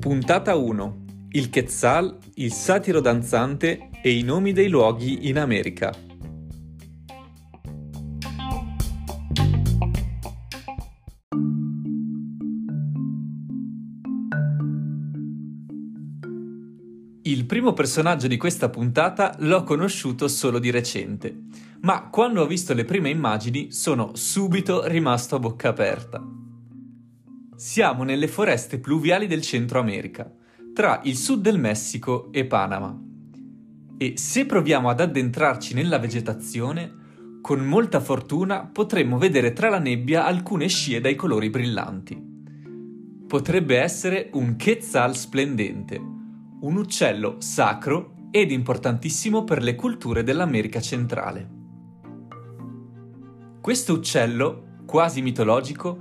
Puntata 1. Il Quetzal, il satiro danzante e i nomi dei luoghi in America. Il primo personaggio di questa puntata l'ho conosciuto solo di recente, ma quando ho visto le prime immagini sono subito rimasto a bocca aperta. Siamo nelle foreste pluviali del Centro America, tra il sud del Messico e Panama. E se proviamo ad addentrarci nella vegetazione, con molta fortuna potremmo vedere tra la nebbia alcune scie dai colori brillanti. Potrebbe essere un quetzal splendente, un uccello sacro ed importantissimo per le culture dell'America centrale. Questo uccello, quasi mitologico,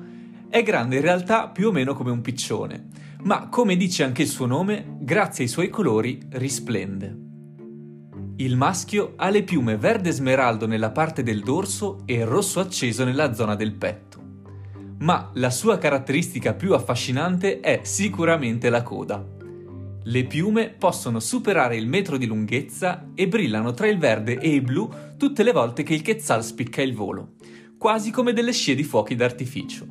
è grande in realtà più o meno come un piccione, ma come dice anche il suo nome, grazie ai suoi colori risplende. Il maschio ha le piume verde smeraldo nella parte del dorso e rosso acceso nella zona del petto. Ma la sua caratteristica più affascinante è sicuramente la coda. Le piume possono superare il metro di lunghezza e brillano tra il verde e il blu tutte le volte che il quetzal spicca il volo, quasi come delle scie di fuochi d'artificio.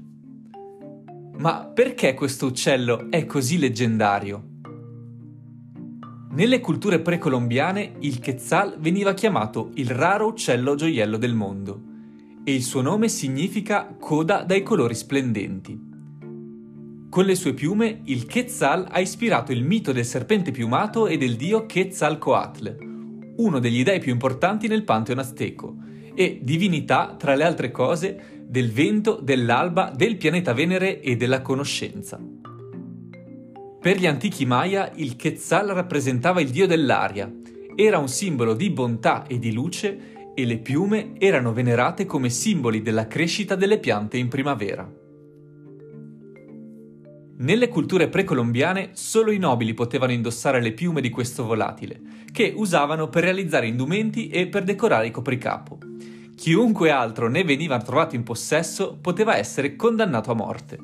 Ma perché questo uccello è così leggendario? Nelle culture precolombiane il quetzal veniva chiamato il raro uccello gioiello del mondo e il suo nome significa coda dai colori splendenti. Con le sue piume il quetzal ha ispirato il mito del serpente piumato e del dio Quetzalcoatl, uno degli dei più importanti nel pantheon azteco e divinità, tra le altre cose, del vento, dell'alba, del pianeta Venere e della conoscenza. Per gli antichi Maya il Quetzal rappresentava il dio dell'aria, era un simbolo di bontà e di luce e le piume erano venerate come simboli della crescita delle piante in primavera. Nelle culture precolombiane solo i nobili potevano indossare le piume di questo volatile, che usavano per realizzare indumenti e per decorare i copricapo. Chiunque altro ne veniva trovato in possesso poteva essere condannato a morte.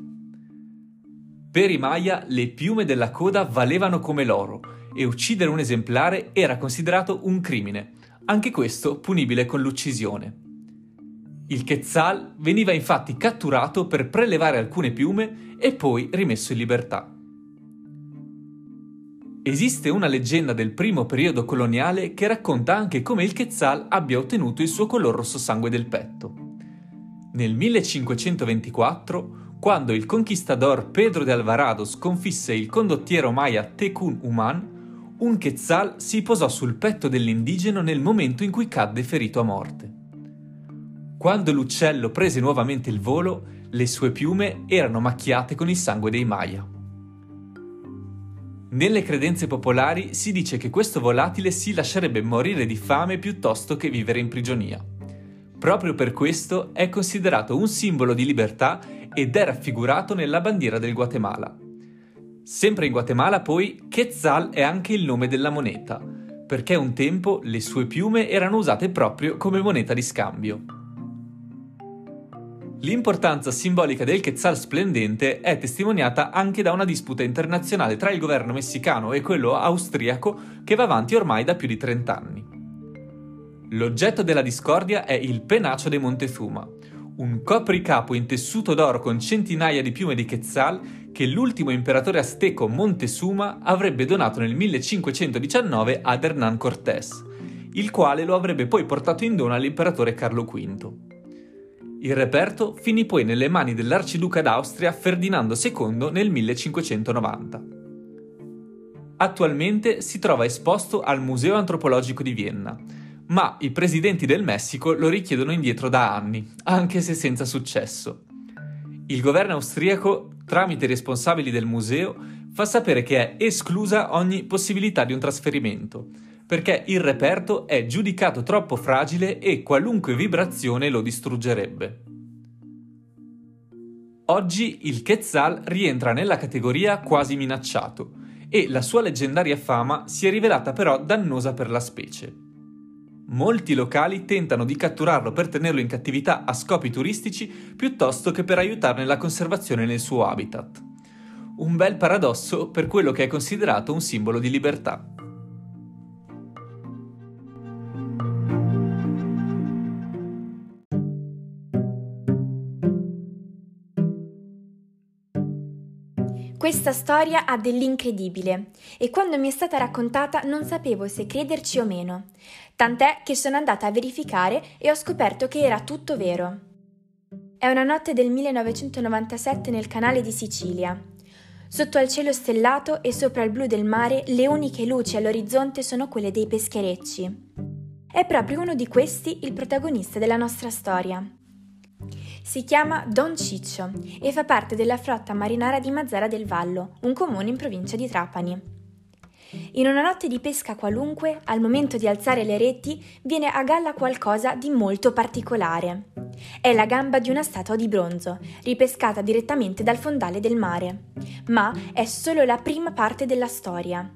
Per i Maya le piume della coda valevano come l'oro e uccidere un esemplare era considerato un crimine, anche questo punibile con l'uccisione. Il Quetzal veniva infatti catturato per prelevare alcune piume e poi rimesso in libertà. Esiste una leggenda del primo periodo coloniale che racconta anche come il Quetzal abbia ottenuto il suo color rosso sangue del petto. Nel 1524, quando il conquistador Pedro de Alvarado sconfisse il condottiero maya Tecun Uman, un Quetzal si posò sul petto dell'indigeno nel momento in cui cadde ferito a morte. Quando l'uccello prese nuovamente il volo, le sue piume erano macchiate con il sangue dei Maya. Nelle credenze popolari si dice che questo volatile si lascerebbe morire di fame piuttosto che vivere in prigionia. Proprio per questo è considerato un simbolo di libertà ed è raffigurato nella bandiera del Guatemala. Sempre in Guatemala poi Quetzal è anche il nome della moneta, perché un tempo le sue piume erano usate proprio come moneta di scambio. L'importanza simbolica del Quetzal splendente è testimoniata anche da una disputa internazionale tra il governo messicano e quello austriaco che va avanti ormai da più di 30 anni. L'oggetto della discordia è il Penacho de Montezuma, un copricapo in tessuto d'oro con centinaia di piume di Quetzal che l'ultimo imperatore azteco Montezuma avrebbe donato nel 1519 ad Hernán Cortés, il quale lo avrebbe poi portato in dono all'imperatore Carlo V. Il reperto finì poi nelle mani dell'arciduca d'Austria Ferdinando II nel 1590. Attualmente si trova esposto al Museo Antropologico di Vienna, ma i presidenti del Messico lo richiedono indietro da anni, anche se senza successo. Il governo austriaco, tramite i responsabili del museo, fa sapere che è esclusa ogni possibilità di un trasferimento, perché il reperto è giudicato troppo fragile e qualunque vibrazione lo distruggerebbe. Oggi il Quetzal rientra nella categoria quasi minacciato e la sua leggendaria fama si è rivelata però dannosa per la specie. Molti locali tentano di catturarlo per tenerlo in cattività a scopi turistici piuttosto che per aiutarne la conservazione nel suo habitat. Un bel paradosso per quello che è considerato un simbolo di libertà. Questa storia ha dell'incredibile e quando mi è stata raccontata non sapevo se crederci o meno, tant'è che sono andata a verificare e ho scoperto che era tutto vero. È una notte del 1997 nel canale di Sicilia. Sotto al cielo stellato e sopra il blu del mare le uniche luci all'orizzonte sono quelle dei pescherecci. È proprio uno di questi il protagonista della nostra storia. Si chiama Don Ciccio e fa parte della flotta marinara di Mazzara del Vallo, un comune in provincia di Trapani. In una notte di pesca qualunque, al momento di alzare le reti, viene a galla qualcosa di molto particolare. È la gamba di una statua di bronzo, ripescata direttamente dal fondale del mare. Ma è solo la prima parte della storia.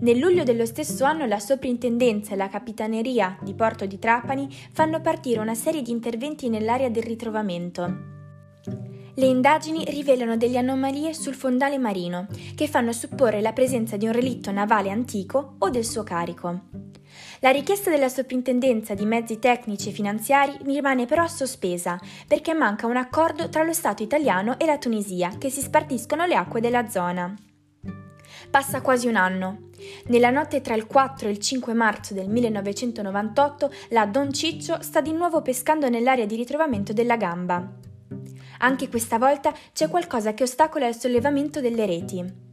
Nel luglio dello stesso anno la soprintendenza e la capitaneria di Porto di Trapani fanno partire una serie di interventi nell'area del ritrovamento. Le indagini rivelano delle anomalie sul fondale marino che fanno supporre la presenza di un relitto navale antico o del suo carico. La richiesta della soprintendenza di mezzi tecnici e finanziari rimane però sospesa perché manca un accordo tra lo Stato italiano e la Tunisia che si spartiscono le acque della zona. Passa quasi un anno. Nella notte tra il 4 e il 5 marzo del 1998 la Don Ciccio sta di nuovo pescando nell'area di ritrovamento della gamba. Anche questa volta c'è qualcosa che ostacola il sollevamento delle reti.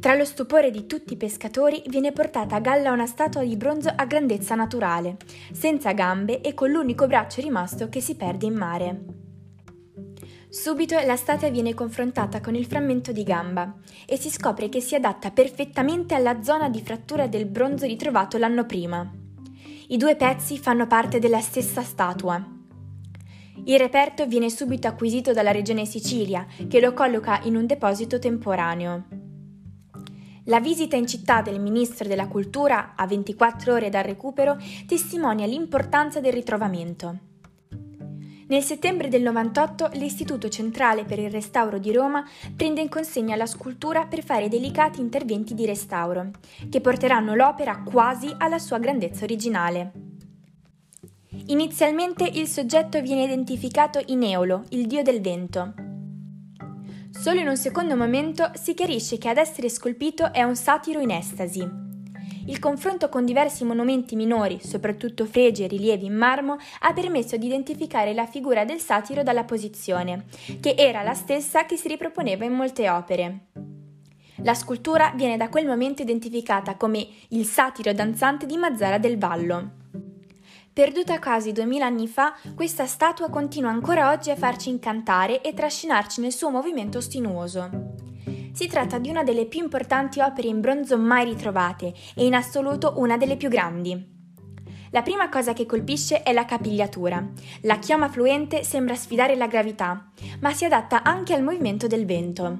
Tra lo stupore di tutti i pescatori viene portata a galla una statua di bronzo a grandezza naturale, senza gambe e con l'unico braccio rimasto che si perde in mare. Subito la statua viene confrontata con il frammento di gamba e si scopre che si adatta perfettamente alla zona di frattura del bronzo ritrovato l'anno prima. I due pezzi fanno parte della stessa statua. Il reperto viene subito acquisito dalla regione Sicilia, che lo colloca in un deposito temporaneo. La visita in città del ministro della cultura, a 24 ore dal recupero, testimonia l'importanza del ritrovamento. Nel settembre del 98 l'Istituto Centrale per il Restauro di Roma prende in consegna la scultura per fare delicati interventi di restauro, che porteranno l'opera quasi alla sua grandezza originale. Inizialmente il soggetto viene identificato in Eolo, il dio del vento. Solo in un secondo momento si chiarisce che ad essere scolpito è un satiro in estasi, il confronto con diversi monumenti minori, soprattutto fregi e rilievi in marmo, ha permesso di identificare la figura del satiro dalla posizione, che era la stessa che si riproponeva in molte opere. La scultura viene da quel momento identificata come il satiro danzante di Mazzara del Vallo. Perduta quasi duemila anni fa, questa statua continua ancora oggi a farci incantare e trascinarci nel suo movimento sinuoso. Si tratta di una delle più importanti opere in bronzo mai ritrovate e in assoluto una delle più grandi. La prima cosa che colpisce è la capigliatura. La chioma fluente sembra sfidare la gravità, ma si adatta anche al movimento del vento.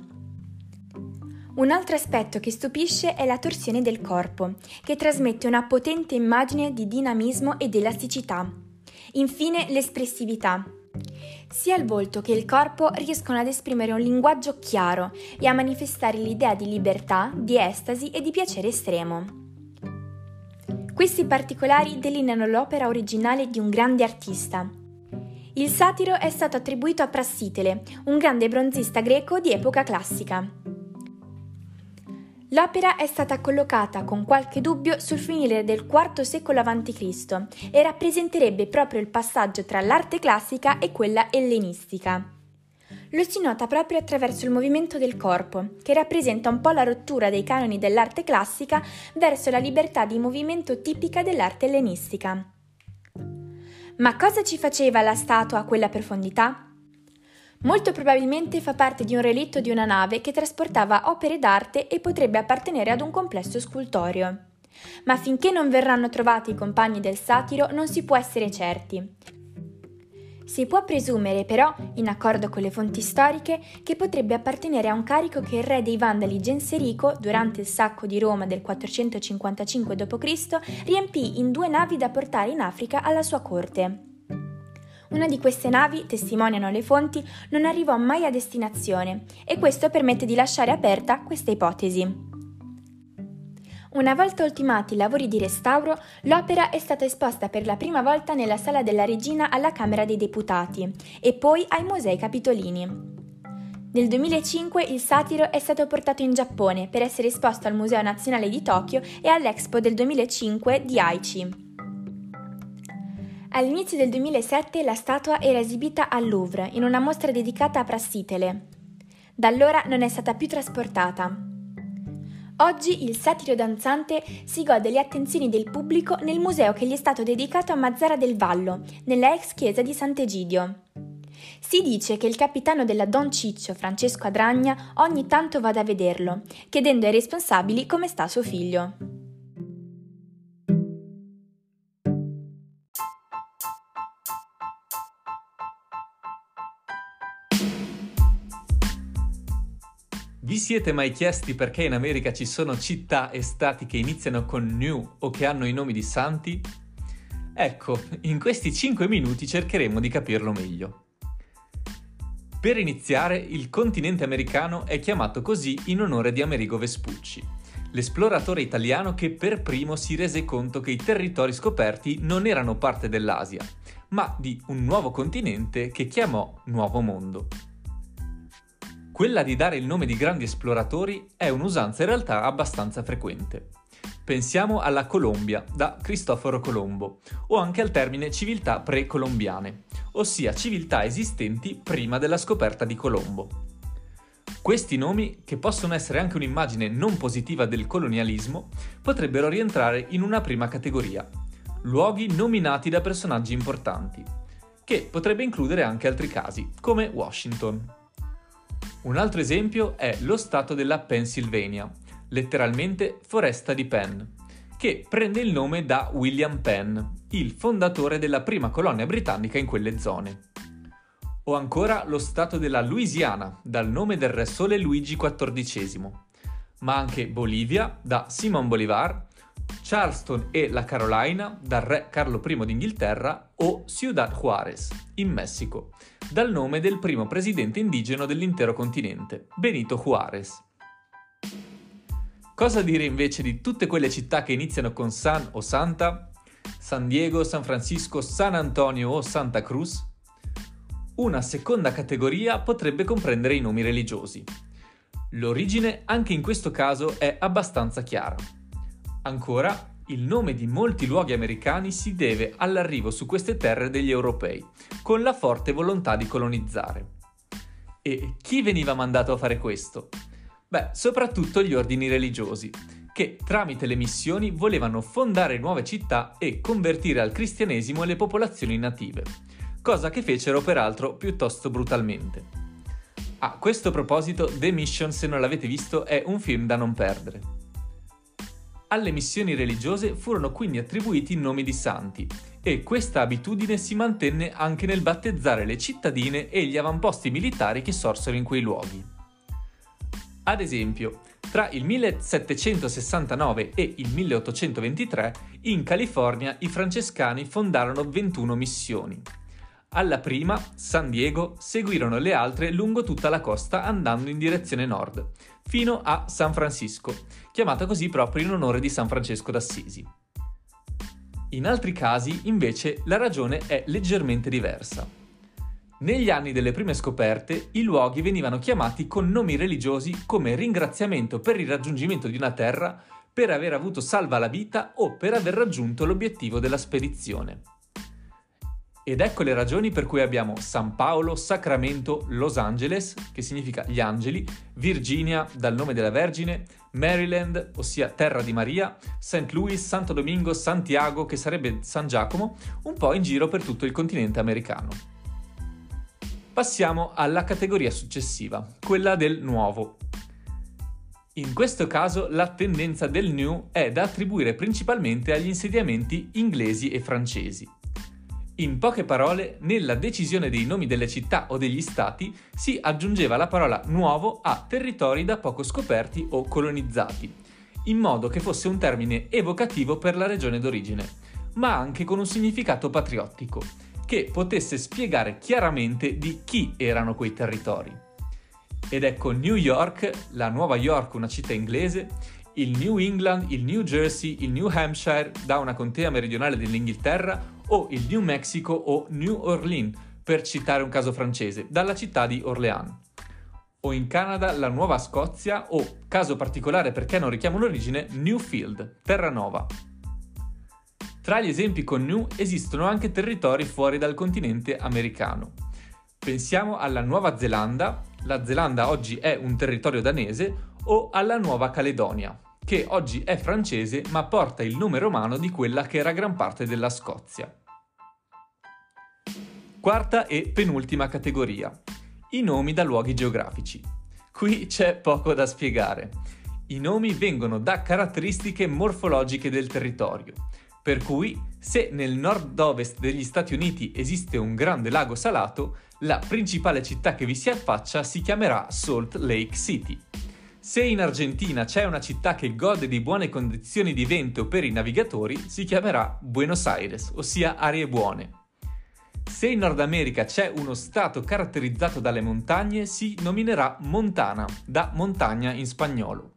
Un altro aspetto che stupisce è la torsione del corpo, che trasmette una potente immagine di dinamismo ed elasticità. Infine l'espressività, sia il volto che il corpo riescono ad esprimere un linguaggio chiaro e a manifestare l'idea di libertà, di estasi e di piacere estremo. Questi particolari delineano l'opera originale di un grande artista. Il satiro è stato attribuito a Prassitele, un grande bronzista greco di epoca classica. L'opera è stata collocata con qualche dubbio sul finire del IV secolo a.C. e rappresenterebbe proprio il passaggio tra l'arte classica e quella ellenistica. Lo si nota proprio attraverso il movimento del corpo, che rappresenta un po' la rottura dei canoni dell'arte classica verso la libertà di movimento tipica dell'arte ellenistica. Ma cosa ci faceva la statua a quella profondità? Molto probabilmente fa parte di un relitto di una nave che trasportava opere d'arte e potrebbe appartenere ad un complesso scultorio. Ma finché non verranno trovati i compagni del satiro non si può essere certi. Si può presumere però, in accordo con le fonti storiche, che potrebbe appartenere a un carico che il re dei Vandali Genserico, durante il sacco di Roma del 455 d.C., riempì in due navi da portare in Africa alla sua corte. Una di queste navi, testimoniano le fonti, non arrivò mai a destinazione e questo permette di lasciare aperta questa ipotesi. Una volta ultimati i lavori di restauro, l'opera è stata esposta per la prima volta nella Sala della Regina alla Camera dei Deputati e poi ai Musei Capitolini. Nel 2005 il satiro è stato portato in Giappone per essere esposto al Museo Nazionale di Tokyo e all'Expo del 2005 di Aichi. All'inizio del 2007 la statua era esibita al Louvre in una mostra dedicata a Prassitele. Da allora non è stata più trasportata. Oggi il satiro danzante si gode le attenzioni del pubblico nel museo che gli è stato dedicato a Mazzara del Vallo, nella ex chiesa di Sant'Egidio. Si dice che il capitano della Don Ciccio, Francesco Adragna, ogni tanto vada a vederlo, chiedendo ai responsabili come sta suo figlio. Vi siete mai chiesti perché in America ci sono città e stati che iniziano con New o che hanno i nomi di santi? Ecco, in questi 5 minuti cercheremo di capirlo meglio. Per iniziare, il continente americano è chiamato così in onore di Amerigo Vespucci, l'esploratore italiano che per primo si rese conto che i territori scoperti non erano parte dell'Asia, ma di un nuovo continente che chiamò Nuovo Mondo. Quella di dare il nome di grandi esploratori è un'usanza in realtà abbastanza frequente. Pensiamo alla Colombia, da Cristoforo Colombo, o anche al termine civiltà precolombiane, ossia civiltà esistenti prima della scoperta di Colombo. Questi nomi, che possono essere anche un'immagine non positiva del colonialismo, potrebbero rientrare in una prima categoria, luoghi nominati da personaggi importanti, che potrebbe includere anche altri casi, come Washington. Un altro esempio è lo stato della Pennsylvania, letteralmente foresta di Penn, che prende il nome da William Penn, il fondatore della prima colonia britannica in quelle zone. O ancora lo stato della Louisiana, dal nome del re sole Luigi XIV, ma anche Bolivia, da Simon Bolivar, Charleston e la Carolina, dal re Carlo I d'Inghilterra, o Ciudad Juárez, in Messico, dal nome del primo presidente indigeno dell'intero continente, Benito Juárez. Cosa dire invece di tutte quelle città che iniziano con San o Santa? San Diego, San Francisco, San Antonio o Santa Cruz? Una seconda categoria potrebbe comprendere i nomi religiosi. L'origine anche in questo caso è abbastanza chiara. Ancora, il nome di molti luoghi americani si deve all'arrivo su queste terre degli europei, con la forte volontà di colonizzare. E chi veniva mandato a fare questo? Beh, soprattutto gli ordini religiosi, che tramite le missioni volevano fondare nuove città e convertire al cristianesimo le popolazioni native, cosa che fecero peraltro piuttosto brutalmente. A questo proposito, The Mission, se non l'avete visto, è un film da non perdere. Alle missioni religiose furono quindi attribuiti nomi di santi e questa abitudine si mantenne anche nel battezzare le cittadine e gli avamposti militari che sorsero in quei luoghi. Ad esempio, tra il 1769 e il 1823 in California i francescani fondarono 21 missioni. Alla prima, San Diego, seguirono le altre lungo tutta la costa andando in direzione nord, fino a San Francisco, chiamata così proprio in onore di San Francesco d'Assisi. In altri casi, invece, la ragione è leggermente diversa. Negli anni delle prime scoperte, i luoghi venivano chiamati con nomi religiosi come ringraziamento per il raggiungimento di una terra, per aver avuto salva la vita o per aver raggiunto l'obiettivo della spedizione. Ed ecco le ragioni per cui abbiamo San Paolo, Sacramento, Los Angeles, che significa gli angeli, Virginia, dal nome della Vergine, Maryland, ossia terra di Maria, St. Louis, Santo Domingo, Santiago, che sarebbe San Giacomo, un po' in giro per tutto il continente americano. Passiamo alla categoria successiva, quella del nuovo. In questo caso la tendenza del new è da attribuire principalmente agli insediamenti inglesi e francesi In poche parole, nella decisione dei nomi delle città o degli stati si aggiungeva la parola nuovo a territori da poco scoperti o colonizzati, in modo che fosse un termine evocativo per la regione d'origine, ma anche con un significato patriottico, che potesse spiegare chiaramente di chi erano quei territori. Ed ecco New York, la Nuova York, una città inglese, il New England, il New Jersey, il New Hampshire da una contea meridionale dell'Inghilterra o il New Mexico o New Orleans, per citare un caso francese, dalla città di Orléans. O in Canada la Nuova Scozia o, caso particolare perché non richiamo l'origine, Newfield, Terranova. Tra gli esempi con New esistono anche territori fuori dal continente americano. Pensiamo alla Nuova Zelanda, la Zelanda oggi è un territorio danese, o alla Nuova Caledonia, che oggi è francese ma porta il nome romano di quella che era gran parte della Scozia. Quarta e penultima categoria. I nomi da luoghi geografici. Qui c'è poco da spiegare. I nomi vengono da caratteristiche morfologiche del territorio, per cui se nel nord-ovest degli Stati Uniti esiste un grande lago salato, la principale città che vi si affaccia si chiamerà Salt Lake City. Se in Argentina c'è una città che gode di buone condizioni di vento per i navigatori, si chiamerà Buenos Aires, ossia aree buone. Se in Nord America c'è uno stato caratterizzato dalle montagne, si nominerà Montana, da montagna in spagnolo.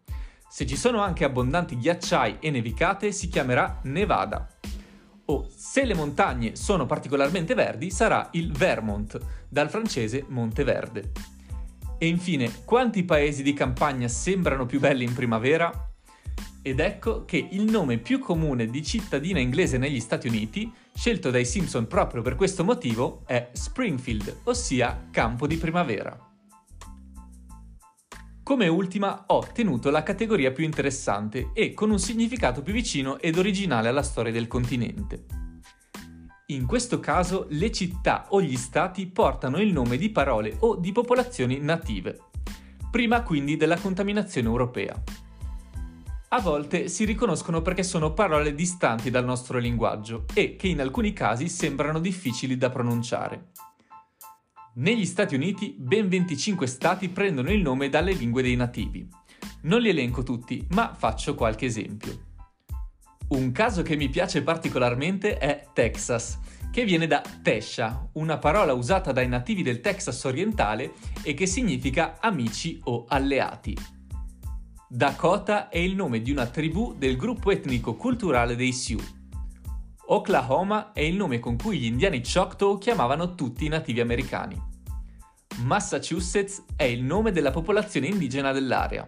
Se ci sono anche abbondanti ghiacciai e nevicate, si chiamerà Nevada. O se le montagne sono particolarmente verdi, sarà il Vermont, dal francese Monte Verde. E infine, quanti paesi di campagna sembrano più belli in primavera? Ed ecco che il nome più comune di cittadina inglese negli Stati Uniti, scelto dai Simpson proprio per questo motivo, è Springfield, ossia campo di primavera. Come ultima ho tenuto la categoria più interessante e con un significato più vicino ed originale alla storia del continente. In questo caso le città o gli stati portano il nome di parole o di popolazioni native, prima quindi della contaminazione europea. A volte si riconoscono perché sono parole distanti dal nostro linguaggio e che in alcuni casi sembrano difficili da pronunciare. Negli Stati Uniti ben 25 stati prendono il nome dalle lingue dei nativi. Non li elenco tutti, ma faccio qualche esempio. Un caso che mi piace particolarmente è Texas, che viene da Tesha, una parola usata dai nativi del Texas orientale e che significa amici o alleati. Dakota è il nome di una tribù del gruppo etnico-culturale dei Sioux. Oklahoma è il nome con cui gli indiani Choctaw chiamavano tutti i nativi americani. Massachusetts è il nome della popolazione indigena dell'area.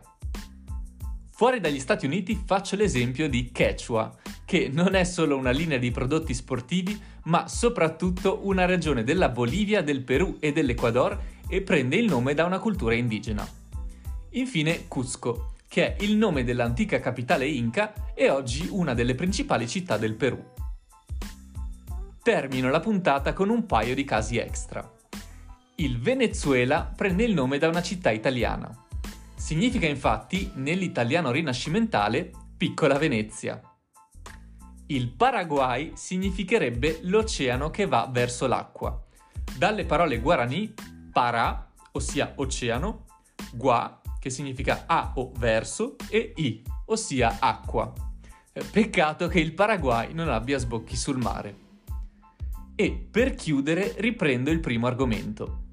Fuori dagli Stati Uniti faccio l'esempio di Quechua, che non è solo una linea di prodotti sportivi, ma soprattutto una regione della Bolivia, del Perù e dell'Ecuador e prende il nome da una cultura indigena. Infine Cusco, che è il nome dell'antica capitale inca e oggi una delle principali città del Perù. Termino la puntata con un paio di casi extra. Il Venezuela prende il nome da una città italiana. Significa infatti, nell'italiano rinascimentale, piccola Venezia. Il Paraguay significherebbe l'oceano che va verso l'acqua. Dalle parole guarani, para, ossia oceano, gua, che significa a o verso, e i, ossia acqua. Peccato che il Paraguay non abbia sbocchi sul mare. E per chiudere riprendo il primo argomento.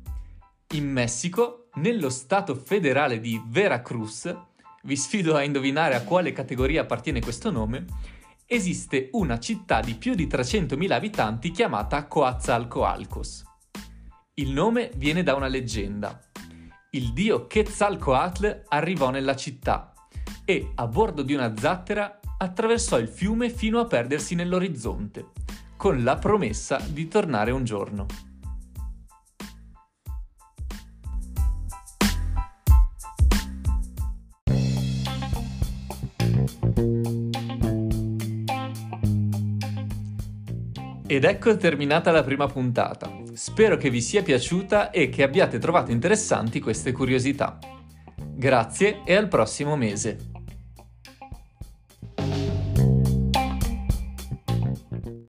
In Messico, nello stato federale di Veracruz, vi sfido a indovinare a quale categoria appartiene questo nome, esiste una città di più di 300.000 abitanti chiamata Coatzacoalcos. Il nome viene da una leggenda. Il dio Quetzalcoatl arrivò nella città e, a bordo di una zattera, attraversò il fiume fino a perdersi nell'orizzonte, con la promessa di tornare un giorno. Ed ecco terminata la prima puntata. Spero che vi sia piaciuta e che abbiate trovato interessanti queste curiosità. Grazie e al prossimo mese.